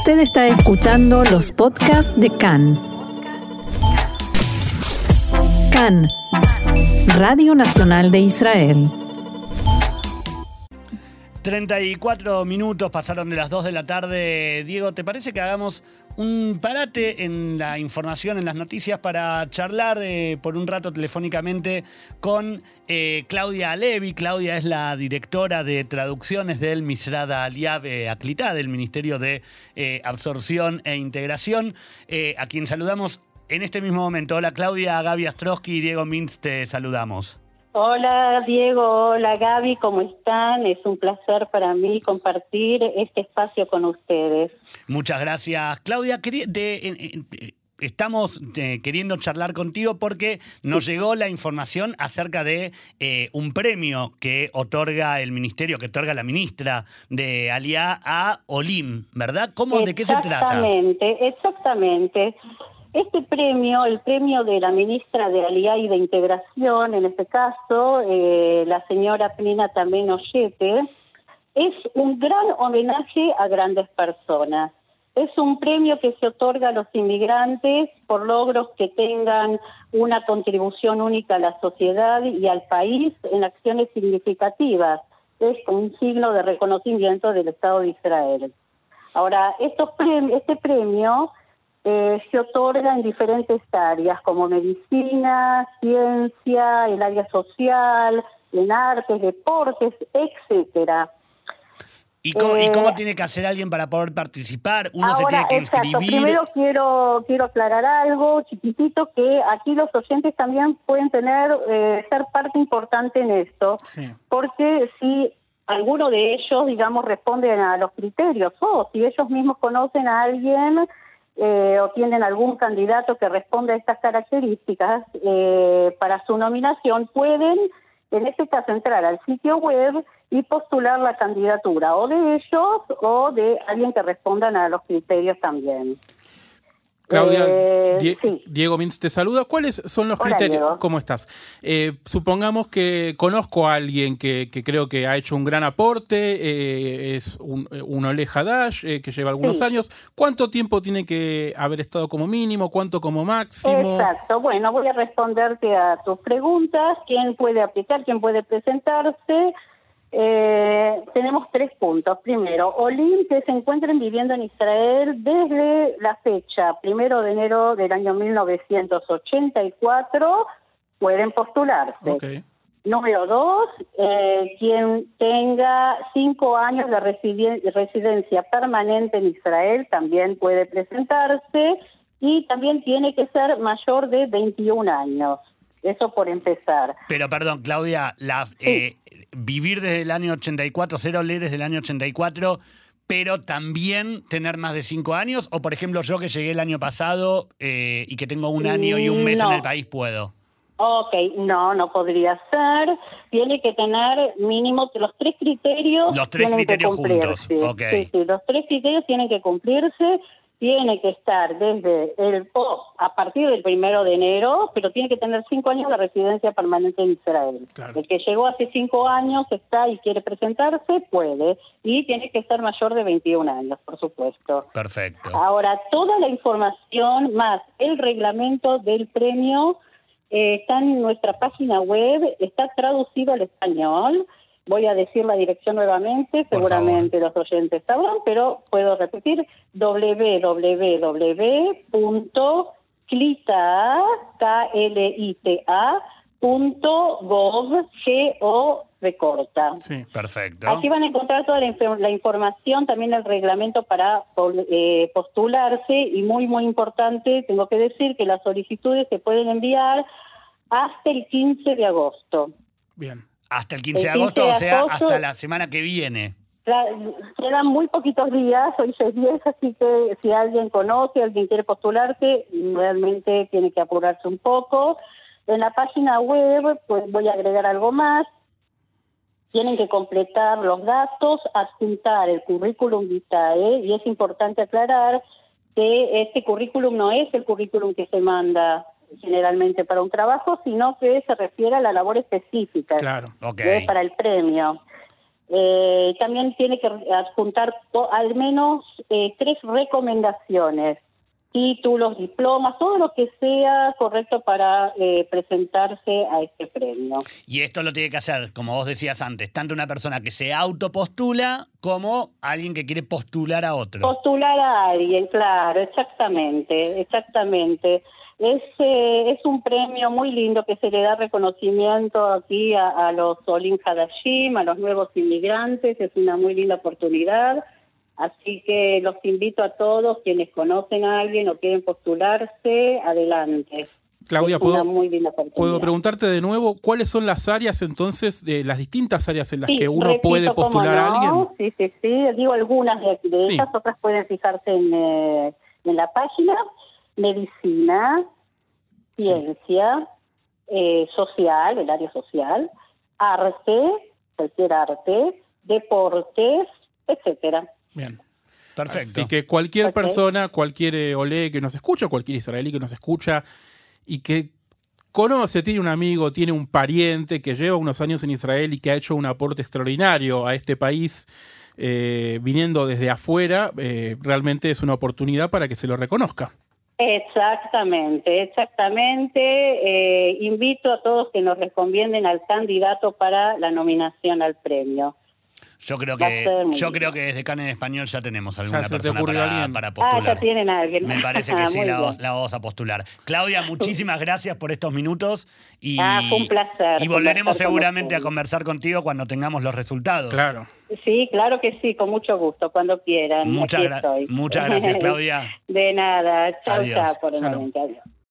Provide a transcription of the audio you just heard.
Usted está escuchando los podcasts de CAN. CAN, Radio Nacional de Israel. 34 minutos pasaron de las 2 de la tarde. Diego, ¿te parece que hagamos un parate en la información, en las noticias, para charlar eh, por un rato telefónicamente con eh, Claudia Alevi? Claudia es la directora de traducciones del Misrada Aliab Aclitá, del Ministerio de eh, Absorción e Integración, a quien saludamos en este mismo momento. Hola Claudia, Gaby Astrosky y Diego Mintz, te saludamos. Hola Diego, hola Gaby, ¿cómo están? Es un placer para mí compartir este espacio con ustedes. Muchas gracias. Claudia, estamos eh, queriendo charlar contigo porque nos llegó la información acerca de eh, un premio que otorga el ministerio, que otorga la ministra de Aliá a Olim, ¿verdad? ¿Cómo, ¿De qué se trata? Exactamente, exactamente. Este premio, el premio de la ministra de Alía y de Integración, en este caso, eh, la señora Plina Tameno Yete, es un gran homenaje a grandes personas. Es un premio que se otorga a los inmigrantes por logros que tengan una contribución única a la sociedad y al país en acciones significativas. Es un signo de reconocimiento del Estado de Israel. Ahora, estos este premio eh, se otorga en diferentes áreas como medicina, ciencia, el área social, en artes, deportes, etcétera. ¿Y cómo, ¿Y cómo, eh, tiene que hacer alguien para poder participar? Uno se tiene que inscribir. Primero quiero quiero aclarar algo chiquitito que aquí los oyentes también pueden tener eh, ser parte importante en esto, porque si alguno de ellos, digamos, responden a los criterios o si ellos mismos conocen a alguien eh, o tienen algún candidato que responda a estas características eh, para su nominación, pueden, en este caso, entrar al sitio web y postular la candidatura o de ellos o de alguien que respondan a los criterios también. Claudia, eh, Diego Mintz te saluda. ¿Cuáles son los criterios? ¿Cómo estás? Eh, supongamos que conozco a alguien que, creo que ha hecho un gran aporte, eh, es un, un Oleja Dash, que lleva algunos años. ¿Cuánto tiempo tiene que haber estado como mínimo? ¿Cuánto como máximo? Exacto. Bueno, voy a responderte a tus preguntas. ¿Quién puede aplicar? ¿Quién puede presentarse? Eh, tenemos tres puntos. Primero, Olim que se encuentren viviendo en Israel desde la fecha primero de enero del año 1984 pueden postularse. Número dos, eh, quien tenga cinco años de residencia permanente en Israel también puede presentarse y también tiene que ser mayor de 21 años. Eso por empezar. Pero perdón, Claudia, la, eh, vivir desde el año 84, cero leer desde el año 84, pero también tener más de cinco años? O por ejemplo, yo que llegué el año pasado eh, y que tengo un año y un mes en el país, ¿puedo? Ok, no, no podría ser. Tiene que tener mínimo los tres criterios. Los tres criterios juntos. Okay. Sí, sí, los tres criterios tienen que cumplirse tiene que estar desde el post a partir del primero de enero, pero tiene que tener cinco años de residencia permanente en Israel. El que llegó hace cinco años está y quiere presentarse, puede, y tiene que estar mayor de 21 años, por supuesto. Perfecto. Ahora, toda la información más el reglamento del premio eh, está en nuestra página web, está traducido al español. Voy a decir la dirección nuevamente, seguramente los oyentes sabrán, pero puedo repetir www.clita.gov, G-O recorta. Sí, perfecto. Aquí van a encontrar toda la, información, también el reglamento para eh, postularse y muy, muy importante, tengo que decir que las solicitudes se pueden enviar hasta el 15 de agosto. Bien. Hasta el 15, de agosto, o sea, hasta la semana que viene. Quedan muy poquitos días, hoy es 10, así que si alguien conoce, alguien quiere postularse, realmente tiene que apurarse un poco. En la página web, pues voy a agregar algo más. Tienen que completar los datos, adjuntar el currículum vitae, y es importante aclarar que este currículum no es el currículum que se manda generalmente para un trabajo, sino que se refiere a la labor específica claro. para el premio. Eh, también tiene que adjuntar al menos eh, tres recomendaciones, títulos, diplomas, todo lo que sea correcto para eh, presentarse a este premio. Y esto lo tiene que hacer, como vos decías antes, tanto una persona que se autopostula como alguien que quiere postular a otro. Postular a alguien, claro, exactamente, exactamente. Es, es un premio muy lindo que se le da reconocimiento aquí a, los Olim Hadashim, a los nuevos inmigrantes, es una muy linda oportunidad. Así que los invito a todos quienes conocen a alguien o quieren postularse, adelante. Claudia, ¿puedo, ¿puedo preguntarte de nuevo cuáles son las áreas entonces, de las distintas áreas en las que uno puede postular a alguien? Sí, sí, sí, digo algunas de, de esas, otras pueden fijarse en, eh, en la página medicina, ciencia, eh, social, el área social, arte, cualquier arte, deportes, etcétera. Bien. Perfecto. Así que cualquier persona, cualquier eh, olé que nos escucha, cualquier israelí que nos escucha y que conoce, tiene un amigo, tiene un pariente que lleva unos años en Israel y que ha hecho un aporte extraordinario a este país, eh, viniendo desde afuera, realmente es una oportunidad para que se lo reconozca. Exactamente, exactamente. Eh, invito a todos que nos recomienden al candidato para la nominación al premio. Yo creo que yo creo que desde CAN en español ya tenemos alguna persona para, postular. Ah, ya tienen alguien. Me parece que sí, la, vamos a postular. Claudia, muchísimas gracias por estos minutos. Y, ah, fue un placer. Y volveremos seguramente a conversar contigo cuando tengamos los resultados. Claro. Sí, claro que sí, con mucho gusto, cuando quieran. Muchas, muchas gracias, Claudia. De nada. Chao, chao, por el momento. Adiós.